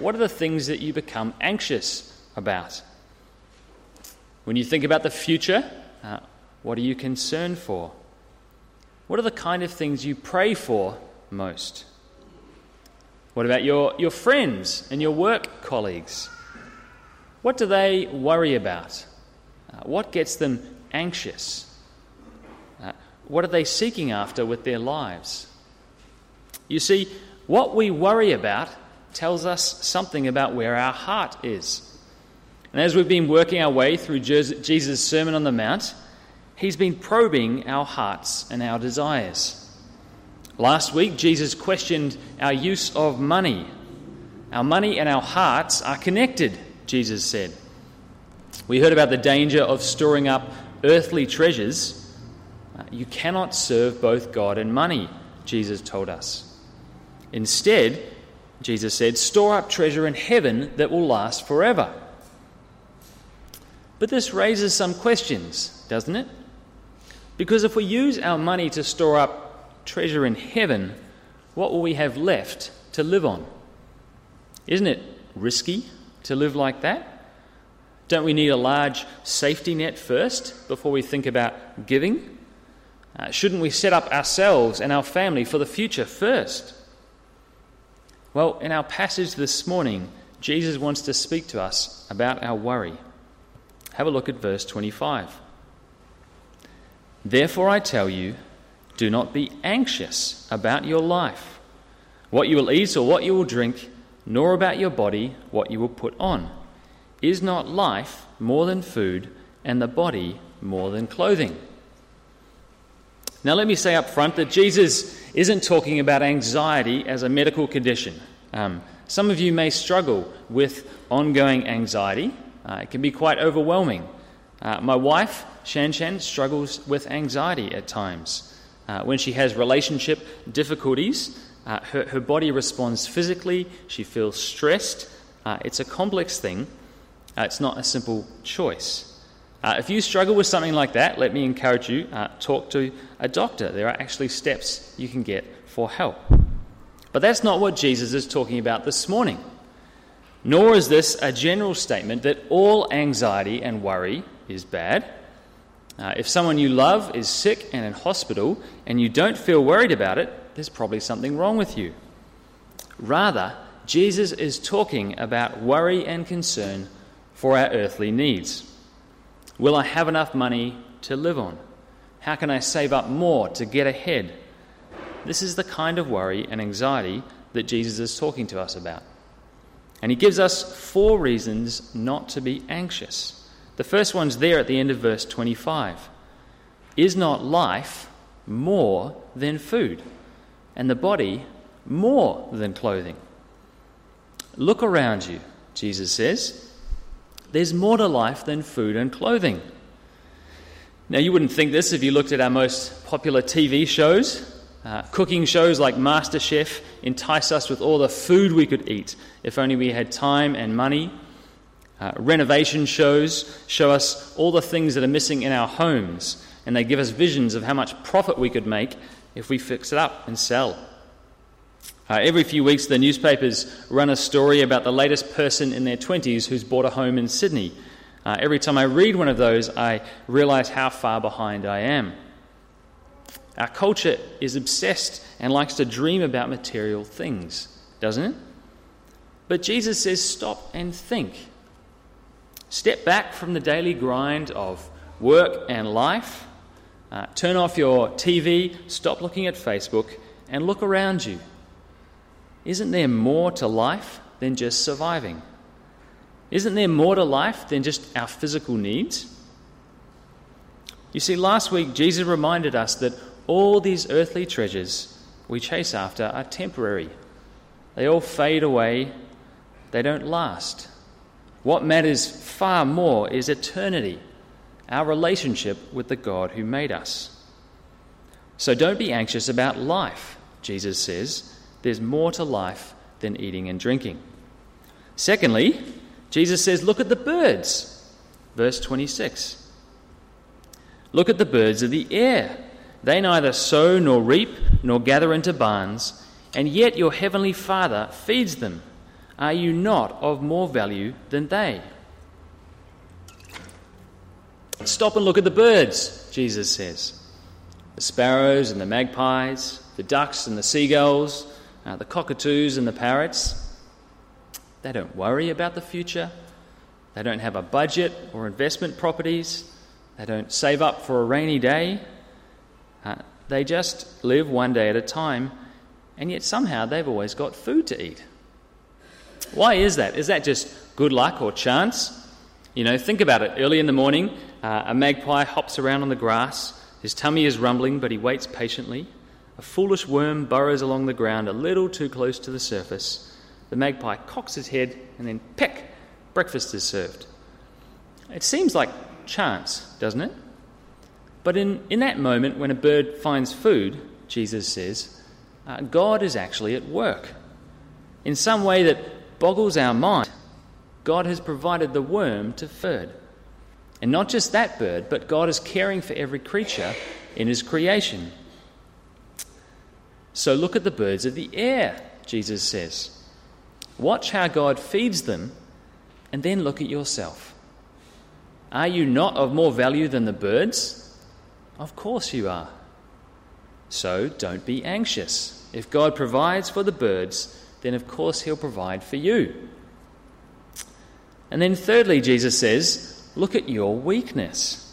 what are the things that you become anxious about? When you think about the future, uh, what are you concerned for? What are the kind of things you pray for most? What about your, your friends and your work colleagues? What do they worry about? Uh, what gets them anxious? Uh, what are they seeking after with their lives? You see, what we worry about tells us something about where our heart is. And as we've been working our way through Jesus' Sermon on the Mount, he's been probing our hearts and our desires. Last week, Jesus questioned our use of money. Our money and our hearts are connected, Jesus said. We heard about the danger of storing up earthly treasures. Uh, you cannot serve both God and money, Jesus told us. Instead, Jesus said, store up treasure in heaven that will last forever. But this raises some questions, doesn't it? Because if we use our money to store up treasure in heaven, what will we have left to live on? Isn't it risky to live like that? Don't we need a large safety net first before we think about giving? Uh, shouldn't we set up ourselves and our family for the future first? Well, in our passage this morning, Jesus wants to speak to us about our worry. Have a look at verse 25. Therefore, I tell you, do not be anxious about your life, what you will eat or what you will drink, nor about your body, what you will put on. Is not life more than food, and the body more than clothing? Now, let me say up front that Jesus isn't talking about anxiety as a medical condition. Um, some of you may struggle with ongoing anxiety, uh, it can be quite overwhelming. Uh, my wife, Shan Shan, struggles with anxiety at times. Uh, when she has relationship difficulties, uh, her, her body responds physically, she feels stressed. Uh, it's a complex thing, uh, it's not a simple choice. Uh, if you struggle with something like that, let me encourage you uh, talk to a doctor. There are actually steps you can get for help. But that's not what Jesus is talking about this morning. Nor is this a general statement that all anxiety and worry is bad. Uh, if someone you love is sick and in hospital and you don't feel worried about it, there's probably something wrong with you. Rather, Jesus is talking about worry and concern for our earthly needs. Will I have enough money to live on? How can I save up more to get ahead? This is the kind of worry and anxiety that Jesus is talking to us about. And he gives us four reasons not to be anxious. The first one's there at the end of verse 25. Is not life more than food, and the body more than clothing? Look around you, Jesus says. There's more to life than food and clothing. Now, you wouldn't think this if you looked at our most popular TV shows. Uh, cooking shows like MasterChef entice us with all the food we could eat if only we had time and money. Uh, renovation shows show us all the things that are missing in our homes, and they give us visions of how much profit we could make if we fix it up and sell. Uh, every few weeks, the newspapers run a story about the latest person in their 20s who's bought a home in Sydney. Uh, every time I read one of those, I realize how far behind I am. Our culture is obsessed and likes to dream about material things, doesn't it? But Jesus says, stop and think. Step back from the daily grind of work and life. Uh, turn off your TV, stop looking at Facebook, and look around you. Isn't there more to life than just surviving? Isn't there more to life than just our physical needs? You see, last week Jesus reminded us that all these earthly treasures we chase after are temporary. They all fade away, they don't last. What matters far more is eternity, our relationship with the God who made us. So don't be anxious about life, Jesus says. There's more to life than eating and drinking. Secondly, Jesus says, Look at the birds. Verse 26. Look at the birds of the air. They neither sow nor reap nor gather into barns, and yet your heavenly Father feeds them. Are you not of more value than they? Stop and look at the birds, Jesus says. The sparrows and the magpies, the ducks and the seagulls, uh, the cockatoos and the parrots. They don't worry about the future. They don't have a budget or investment properties. They don't save up for a rainy day. Uh, they just live one day at a time, and yet somehow they've always got food to eat. Why is that? Is that just good luck or chance? You know, think about it. Early in the morning, uh, a magpie hops around on the grass. His tummy is rumbling, but he waits patiently. A foolish worm burrows along the ground a little too close to the surface. The magpie cocks his head, and then peck, breakfast is served. It seems like chance, doesn't it? But in, in that moment, when a bird finds food, Jesus says, uh, God is actually at work. In some way that boggles our mind, God has provided the worm to feed. And not just that bird, but God is caring for every creature in his creation. So look at the birds of the air, Jesus says. Watch how God feeds them, and then look at yourself. Are you not of more value than the birds? Of course you are. So don't be anxious. If God provides for the birds, then of course He'll provide for you. And then, thirdly, Jesus says, Look at your weakness.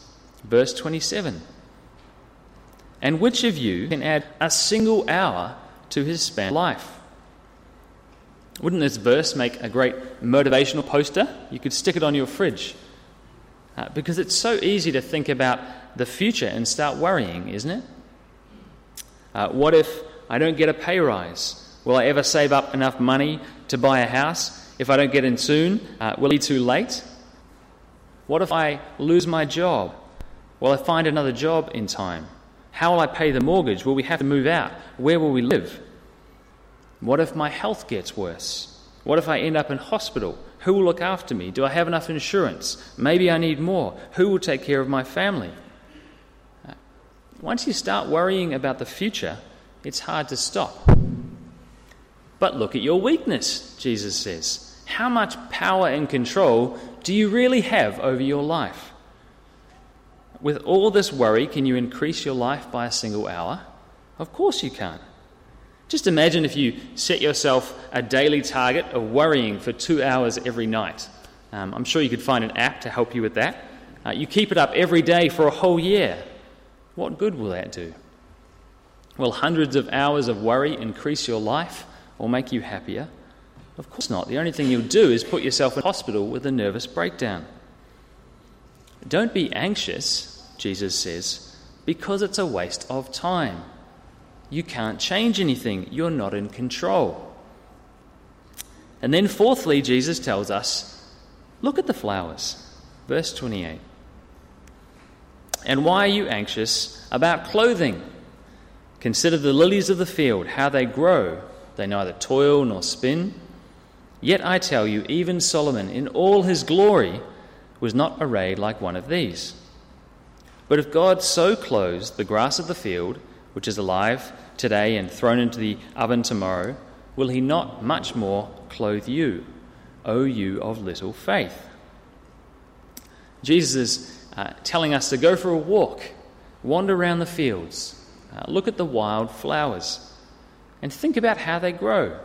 Verse 27. And which of you can add a single hour to his span of life? Wouldn't this verse make a great motivational poster? You could stick it on your fridge. Uh, because it's so easy to think about the future and start worrying, isn't it? Uh, what if I don't get a pay rise? Will I ever save up enough money to buy a house? If I don't get in soon, uh, will it be too late? What if I lose my job? Will I find another job in time? How will I pay the mortgage? Will we have to move out? Where will we live? What if my health gets worse? What if I end up in hospital? Who will look after me? Do I have enough insurance? Maybe I need more. Who will take care of my family? Once you start worrying about the future, it's hard to stop. But look at your weakness, Jesus says. How much power and control do you really have over your life? With all this worry, can you increase your life by a single hour? Of course you can't. Just imagine if you set yourself a daily target of worrying for two hours every night. Um, I'm sure you could find an app to help you with that. Uh, you keep it up every day for a whole year. What good will that do? Will hundreds of hours of worry increase your life or make you happier? Of course not. The only thing you'll do is put yourself in hospital with a nervous breakdown. Don't be anxious, Jesus says, because it's a waste of time. You can't change anything, you're not in control. And then, fourthly, Jesus tells us look at the flowers. Verse 28. And why are you anxious about clothing? Consider the lilies of the field, how they grow. They neither toil nor spin. Yet I tell you, even Solomon in all his glory was not arrayed like one of these. But if God so clothes the grass of the field, which is alive today and thrown into the oven tomorrow, will he not much more clothe you, O you of little faith? Jesus is uh, telling us to go for a walk, wander around the fields, uh, look at the wild flowers, and think about how they grow.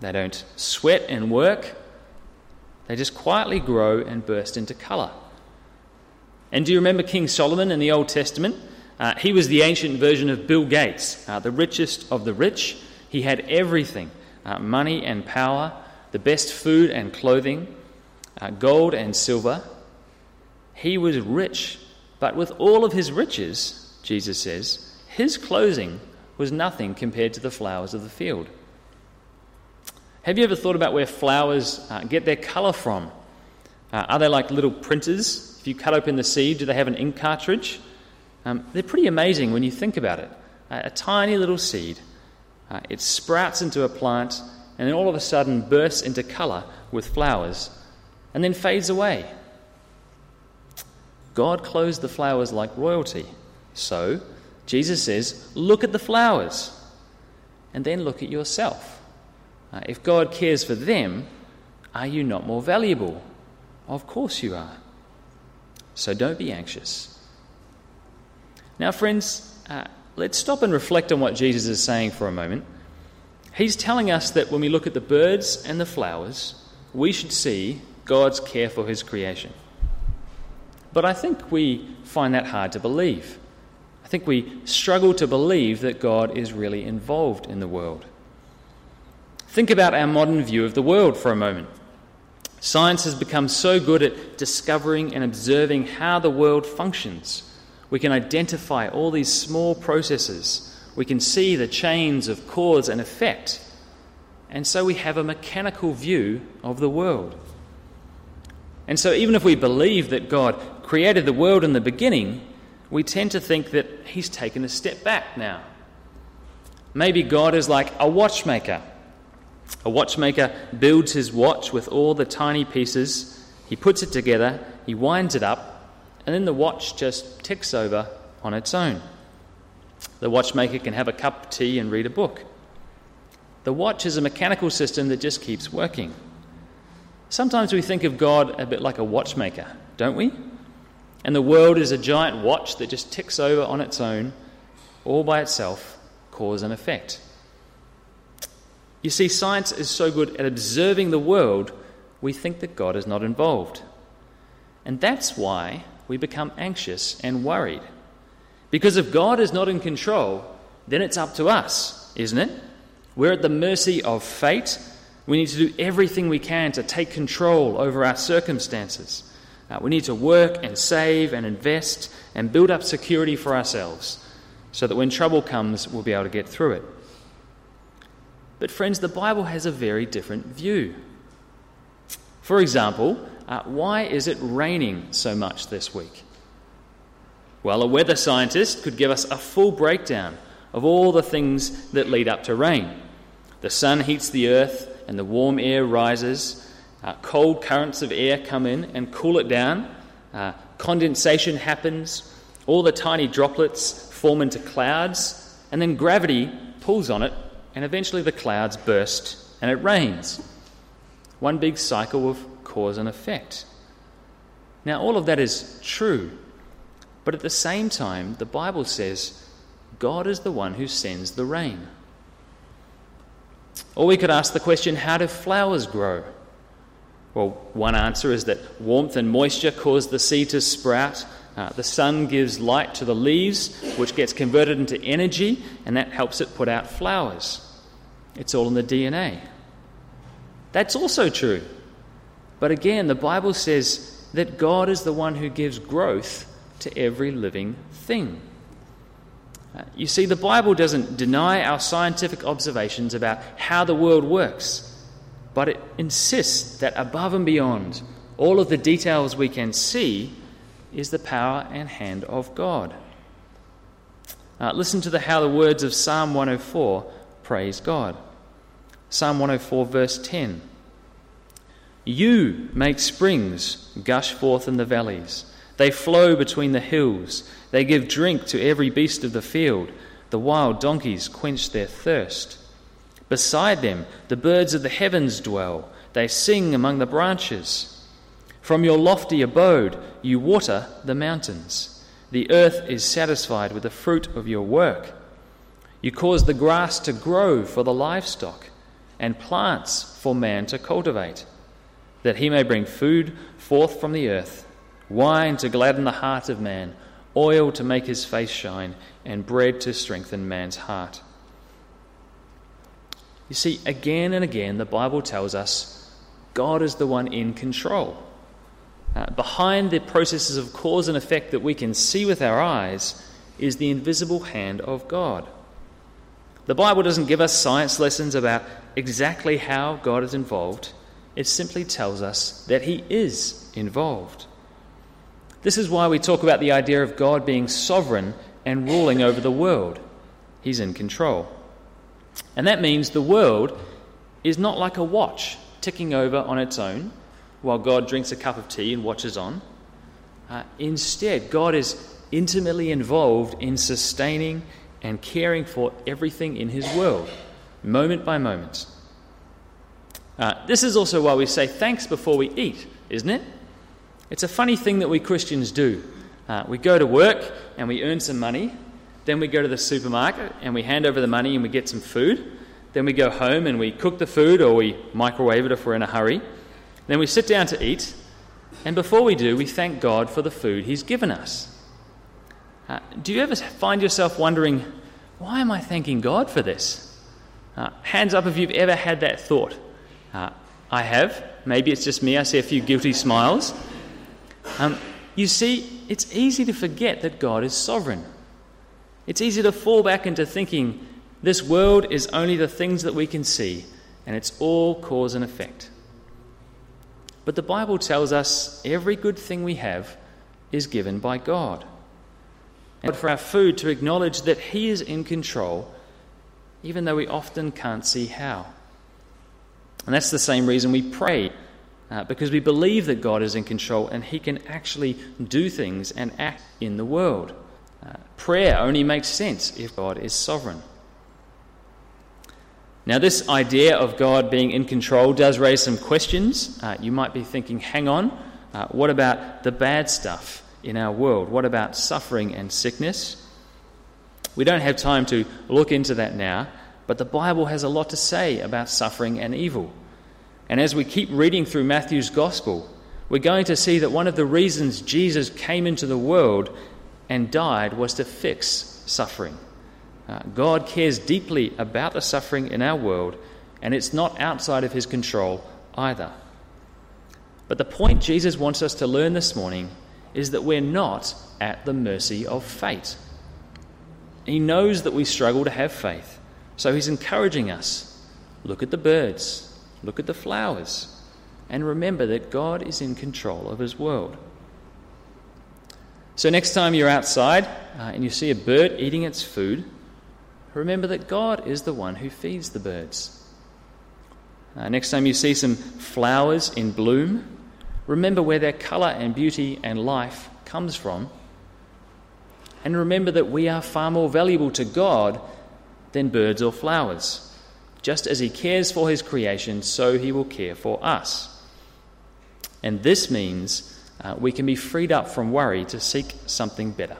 They don't sweat and work, they just quietly grow and burst into colour. And do you remember King Solomon in the Old Testament? Uh, he was the ancient version of Bill Gates, uh, the richest of the rich. He had everything uh, money and power, the best food and clothing, uh, gold and silver. He was rich, but with all of his riches, Jesus says, his clothing was nothing compared to the flowers of the field. Have you ever thought about where flowers uh, get their colour from? Uh, are they like little printers? If you cut open the seed, do they have an ink cartridge? Um, they're pretty amazing when you think about it. Uh, a tiny little seed, uh, it sprouts into a plant, and then all of a sudden bursts into colour with flowers, and then fades away. God clothes the flowers like royalty. So, Jesus says, look at the flowers, and then look at yourself. Uh, if God cares for them, are you not more valuable? Of course you are. So don't be anxious. Now, friends, uh, let's stop and reflect on what Jesus is saying for a moment. He's telling us that when we look at the birds and the flowers, we should see God's care for his creation. But I think we find that hard to believe. I think we struggle to believe that God is really involved in the world. Think about our modern view of the world for a moment. Science has become so good at discovering and observing how the world functions. We can identify all these small processes. We can see the chains of cause and effect. And so we have a mechanical view of the world. And so, even if we believe that God created the world in the beginning, we tend to think that He's taken a step back now. Maybe God is like a watchmaker a watchmaker builds his watch with all the tiny pieces, he puts it together, he winds it up, and then the watch just ticks over on its own. The watchmaker can have a cup of tea and read a book. The watch is a mechanical system that just keeps working. Sometimes we think of God a bit like a watchmaker, don't we? And the world is a giant watch that just ticks over on its own, all by itself, cause and effect. You see, science is so good at observing the world, we think that God is not involved. And that's why we become anxious and worried. Because if God is not in control, then it's up to us, isn't it? We're at the mercy of fate. We need to do everything we can to take control over our circumstances. Uh, we need to work and save and invest and build up security for ourselves so that when trouble comes, we'll be able to get through it. But, friends, the Bible has a very different view. For example, uh, why is it raining so much this week? Well, a weather scientist could give us a full breakdown of all the things that lead up to rain. The sun heats the earth and the warm air rises. Uh, cold currents of air come in and cool it down. Uh, condensation happens. All the tiny droplets form into clouds. And then gravity pulls on it and eventually the clouds burst and it rains. One big cycle of cause and effect. Now, all of that is true, but at the same time, the Bible says God is the one who sends the rain. Or we could ask the question how do flowers grow? Well, one answer is that warmth and moisture cause the seed to sprout. Uh, the sun gives light to the leaves, which gets converted into energy, and that helps it put out flowers. It's all in the DNA. That's also true. But again, the Bible says that God is the one who gives growth to every living thing. Uh, you see, the Bible doesn't deny our scientific observations about how the world works, but it insists that above and beyond all of the details we can see is the power and hand of God. Uh, listen to the, how the words of Psalm 104 praise God. Psalm 104, verse 10. You make springs gush forth in the valleys. They flow between the hills. They give drink to every beast of the field. The wild donkeys quench their thirst. Beside them, the birds of the heavens dwell. They sing among the branches. From your lofty abode, you water the mountains. The earth is satisfied with the fruit of your work. You cause the grass to grow for the livestock and plants for man to cultivate, that he may bring food forth from the earth, wine to gladden the heart of man, oil to make his face shine, and bread to strengthen man's heart. You see, again and again, the Bible tells us God is the one in control. Uh, behind the processes of cause and effect that we can see with our eyes is the invisible hand of God. The Bible doesn't give us science lessons about exactly how God is involved, it simply tells us that He is involved. This is why we talk about the idea of God being sovereign and ruling over the world. He's in control. And that means the world is not like a watch ticking over on its own while God drinks a cup of tea and watches on. Uh, instead, God is intimately involved in sustaining and caring for everything in his world, moment by moment. Uh, this is also why we say thanks before we eat, isn't it? It's a funny thing that we Christians do. Uh, we go to work and we earn some money, then we go to the supermarket and we hand over the money and we get some food. Then we go home and we cook the food or we microwave it if we're in a hurry. Then we sit down to eat, and before we do, we thank God for the food He's given us. Uh, do you ever find yourself wondering, why am I thanking God for this? Uh, hands up if you've ever had that thought. Uh, I have. Maybe it's just me. I see a few guilty smiles. Um, you see, it's easy to forget that God is sovereign. It's easy to fall back into thinking this world is only the things that we can see, and it's all cause and effect. But the Bible tells us every good thing we have is given by God and for our food to acknowledge that He is in control, even though we often can't see how. And that's the same reason we pray, uh, because we believe that God is in control and He can actually do things and act in the world. Uh, prayer only makes sense if God is sovereign. Now, this idea of God being in control does raise some questions. Uh, you might be thinking, hang on, uh, what about the bad stuff? in our world? What about suffering and sickness? We don't have time to look into that now, but the Bible has a lot to say about suffering and evil. And as we keep reading through Matthew's Gospel, we're going to see that one of the reasons Jesus came into the world and died was to fix suffering. Uh, God cares deeply about the suffering in our world, and it's not outside of his control either. But the point Jesus wants us to learn this morning is that we're not at the mercy of fate. He knows that we struggle to have faith, so he's encouraging us look at the birds, look at the flowers, and remember that God is in control of his world. So, next time you're outside uh, and you see a bird eating its food, remember that God is the one who feeds the birds. Uh, next time you see some flowers in bloom, Remember where their colour and beauty and life comes from. And remember that we are far more valuable to God than birds or flowers. Just as He cares for His creation, so He will care for us. And this means uh, we can be freed up from worry to seek something better.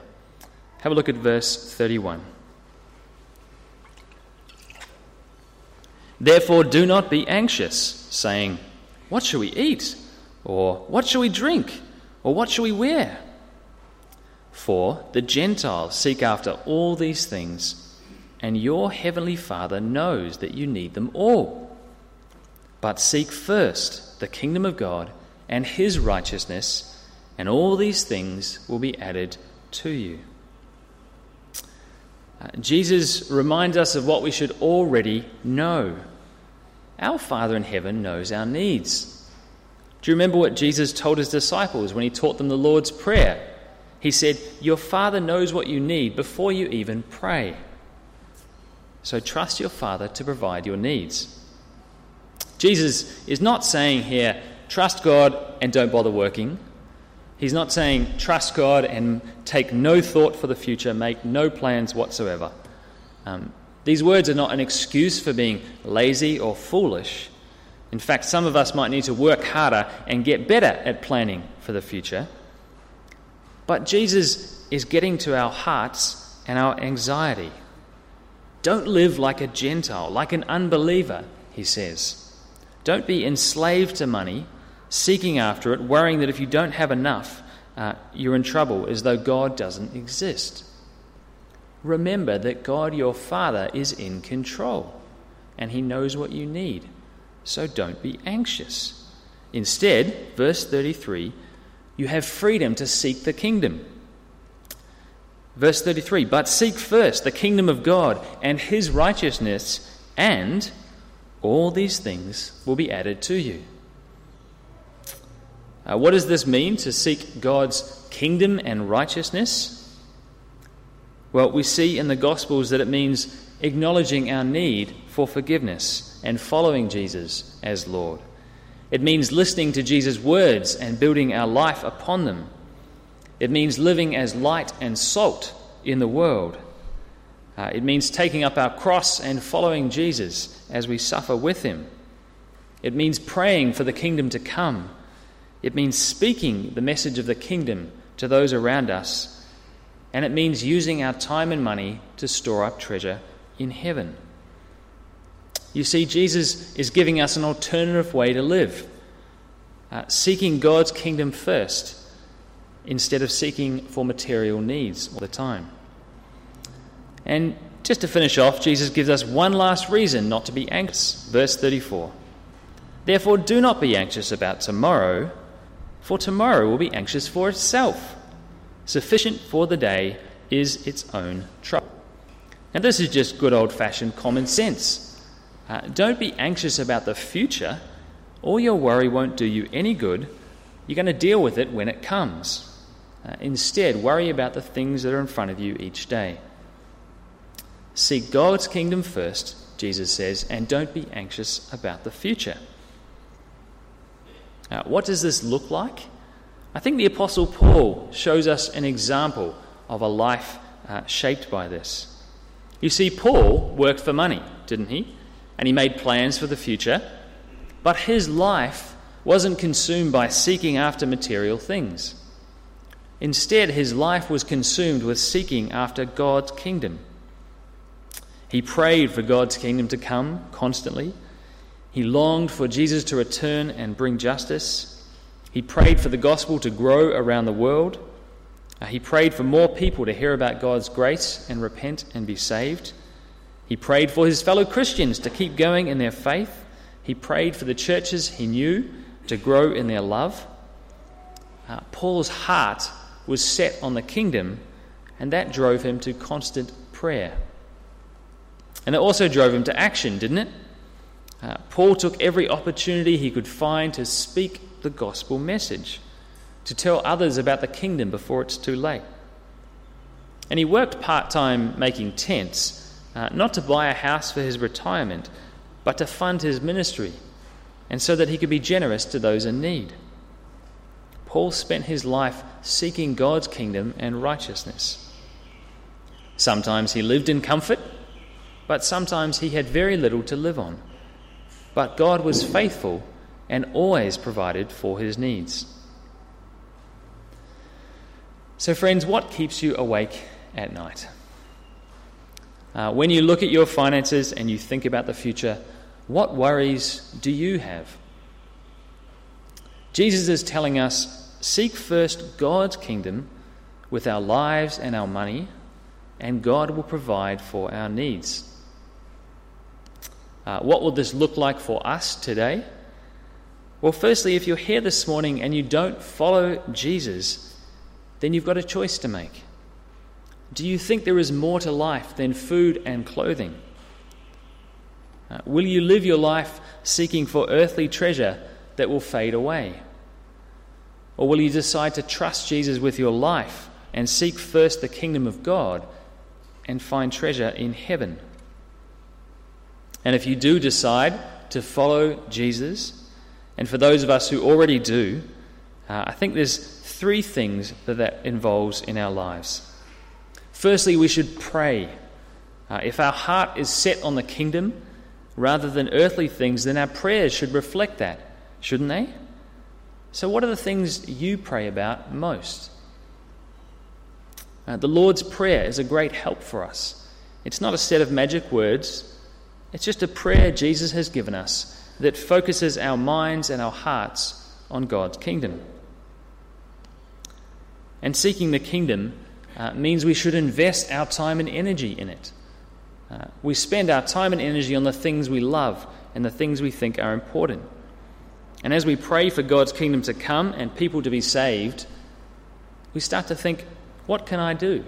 Have a look at verse 31. Therefore, do not be anxious, saying, What shall we eat? Or, what shall we drink? Or, what shall we wear? For the Gentiles seek after all these things, and your heavenly Father knows that you need them all. But seek first the kingdom of God and his righteousness, and all these things will be added to you. Jesus reminds us of what we should already know. Our Father in heaven knows our needs. Do you remember what Jesus told his disciples when he taught them the Lord's Prayer? He said, Your Father knows what you need before you even pray. So trust your Father to provide your needs. Jesus is not saying here, trust God and don't bother working. He's not saying, trust God and take no thought for the future, make no plans whatsoever. Um, these words are not an excuse for being lazy or foolish. In fact, some of us might need to work harder and get better at planning for the future. But Jesus is getting to our hearts and our anxiety. Don't live like a Gentile, like an unbeliever, he says. Don't be enslaved to money, seeking after it, worrying that if you don't have enough, uh, you're in trouble, as though God doesn't exist. Remember that God, your Father, is in control, and He knows what you need so don't be anxious. Instead, verse 33, you have freedom to seek the kingdom. Verse 33 But seek first the kingdom of God and his righteousness, and all these things will be added to you. Uh, what does this mean to seek God's kingdom and righteousness? Well, we see in the Gospels that it means acknowledging our need for forgiveness and following Jesus as Lord. It means listening to Jesus' words and building our life upon them. It means living as light and salt in the world. Uh, it means taking up our cross and following Jesus as we suffer with him. It means praying for the kingdom to come. It means speaking the message of the kingdom to those around us. And it means using our time and money to store up treasure in heaven. You see, Jesus is giving us an alternative way to live, uh, seeking God's kingdom first instead of seeking for material needs all the time. And just to finish off, Jesus gives us one last reason not to be anxious. Verse 34 Therefore, do not be anxious about tomorrow, for tomorrow will be anxious for itself. Sufficient for the day is its own trouble. Now, this is just good old fashioned common sense. Uh, don't be anxious about the future. All your worry won't do you any good. You're going to deal with it when it comes. Uh, instead, worry about the things that are in front of you each day. Seek God's kingdom first, Jesus says, and don't be anxious about the future. Uh, what does this look like? I think the Apostle Paul shows us an example of a life uh, shaped by this. You see, Paul worked for money, didn't he? And he made plans for the future. But his life wasn't consumed by seeking after material things. Instead, his life was consumed with seeking after God's kingdom. He prayed for God's kingdom to come constantly. He longed for Jesus to return and bring justice. He prayed for the gospel to grow around the world. Uh, he prayed for more people to hear about God's grace and repent and be saved. He prayed for his fellow Christians to keep going in their faith. He prayed for the churches he knew to grow in their love. Uh, Paul's heart was set on the kingdom, and that drove him to constant prayer. And it also drove him to action, didn't it? Uh, Paul took every opportunity he could find to speak the gospel message, to tell others about the kingdom before it's too late. And he worked part time making tents, uh, not to buy a house for his retirement, but to fund his ministry, and so that he could be generous to those in need. Paul spent his life seeking God's kingdom and righteousness. Sometimes he lived in comfort but sometimes he had very little to live on. But God was faithful and always provided for his needs. So, friends, what keeps you awake at night? Uh, when you look at your finances and you think about the future, what worries do you have? Jesus is telling us seek first God's kingdom with our lives and our money, and God will provide for our needs. Uh, what will this look like for us today? Well, firstly, if you're here this morning and you don't follow Jesus, then you've got a choice to make. Do you think there is more to life than food and clothing? Uh, will you live your life seeking for earthly treasure that will fade away? Or will you decide to trust Jesus with your life and seek first the kingdom of God and find treasure in heaven? And if you do decide to follow Jesus, and for those of us who already do, uh, I think there's three things that that involves in our lives. Firstly, we should pray. Uh, if our heart is set on the kingdom rather than earthly things, then our prayers should reflect that, shouldn't they? So, what are the things you pray about most? Uh, the Lord's Prayer is a great help for us. It's not a set of magic words. It's just a prayer Jesus has given us that focuses our minds and our hearts on God's kingdom. And seeking the kingdom uh, means we should invest our time and energy in it. Uh, we spend our time and energy on the things we love and the things we think are important. And as we pray for God's kingdom to come and people to be saved, we start to think, what can I do?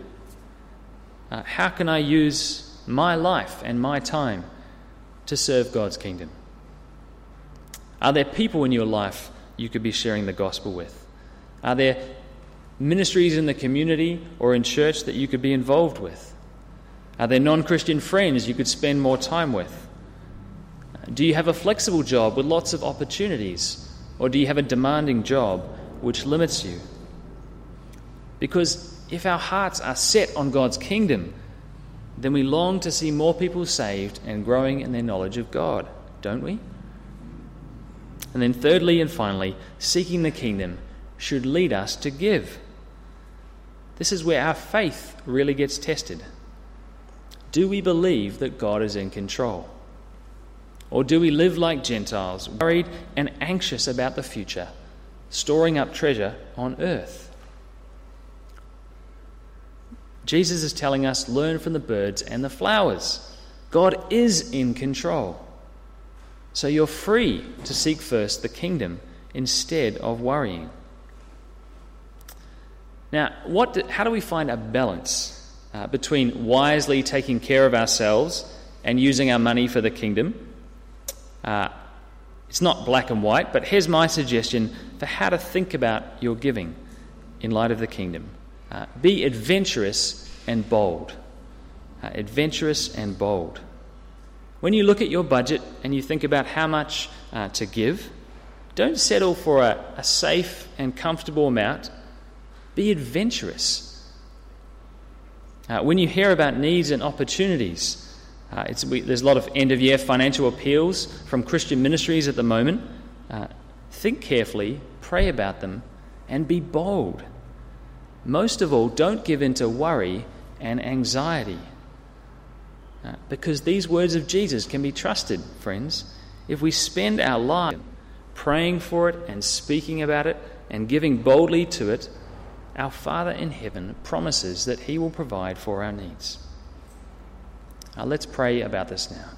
Uh, how can I use my life and my time to serve God's kingdom? Are there people in your life you could be sharing the gospel with? Are there ministries in the community or in church that you could be involved with? Are there non Christian friends you could spend more time with? Do you have a flexible job with lots of opportunities? Or do you have a demanding job which limits you? Because if our hearts are set on God's kingdom, then we long to see more people saved and growing in their knowledge of God, don't we? And then, thirdly and finally, seeking the kingdom should lead us to give. This is where our faith really gets tested. Do we believe that God is in control? Or do we live like Gentiles, worried and anxious about the future, storing up treasure on earth? Jesus is telling us learn from the birds and the flowers. God is in control. So you're free to seek first the kingdom instead of worrying. Now, what do, how do we find a balance uh, between wisely taking care of ourselves and using our money for the kingdom? Uh, it's not black and white, but here's my suggestion for how to think about your giving in light of the kingdom. Uh, be adventurous and bold. Uh, adventurous and bold. When you look at your budget and you think about how much uh, to give, don't settle for a, a safe and comfortable amount. Be adventurous. Uh, when you hear about needs and opportunities, uh, we, there's a lot of end of year financial appeals from Christian ministries at the moment. Uh, think carefully, pray about them, and be bold. Most of all, don't give in to worry and anxiety. Uh, because these words of Jesus can be trusted, friends. If we spend our life praying for it and speaking about it and giving boldly to it, our Father in heaven promises that He will provide for our needs. Now, let's pray about this now.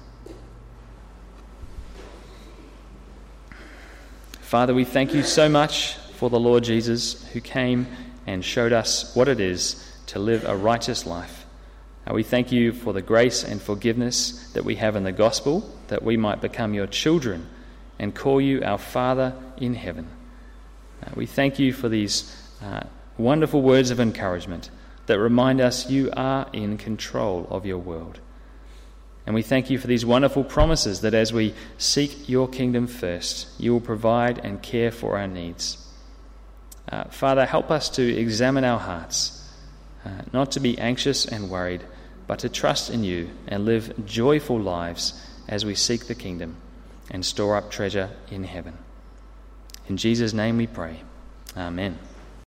Father, we thank you so much for the Lord Jesus who came and showed us what it is to live a righteous life. Uh, we thank you for the grace and forgiveness that we have in the gospel, that we might become your children and call you our Father in heaven. Uh, we thank you for these uh, wonderful words of encouragement that remind us you are in control of your world. And we thank you for these wonderful promises that as we seek your kingdom first, you will provide and care for our needs. Uh, Father, help us to examine our hearts uh, not to be anxious and worried, but to trust in you and live joyful lives as we seek the kingdom and store up treasure in heaven. In Jesus' name we pray. Amen.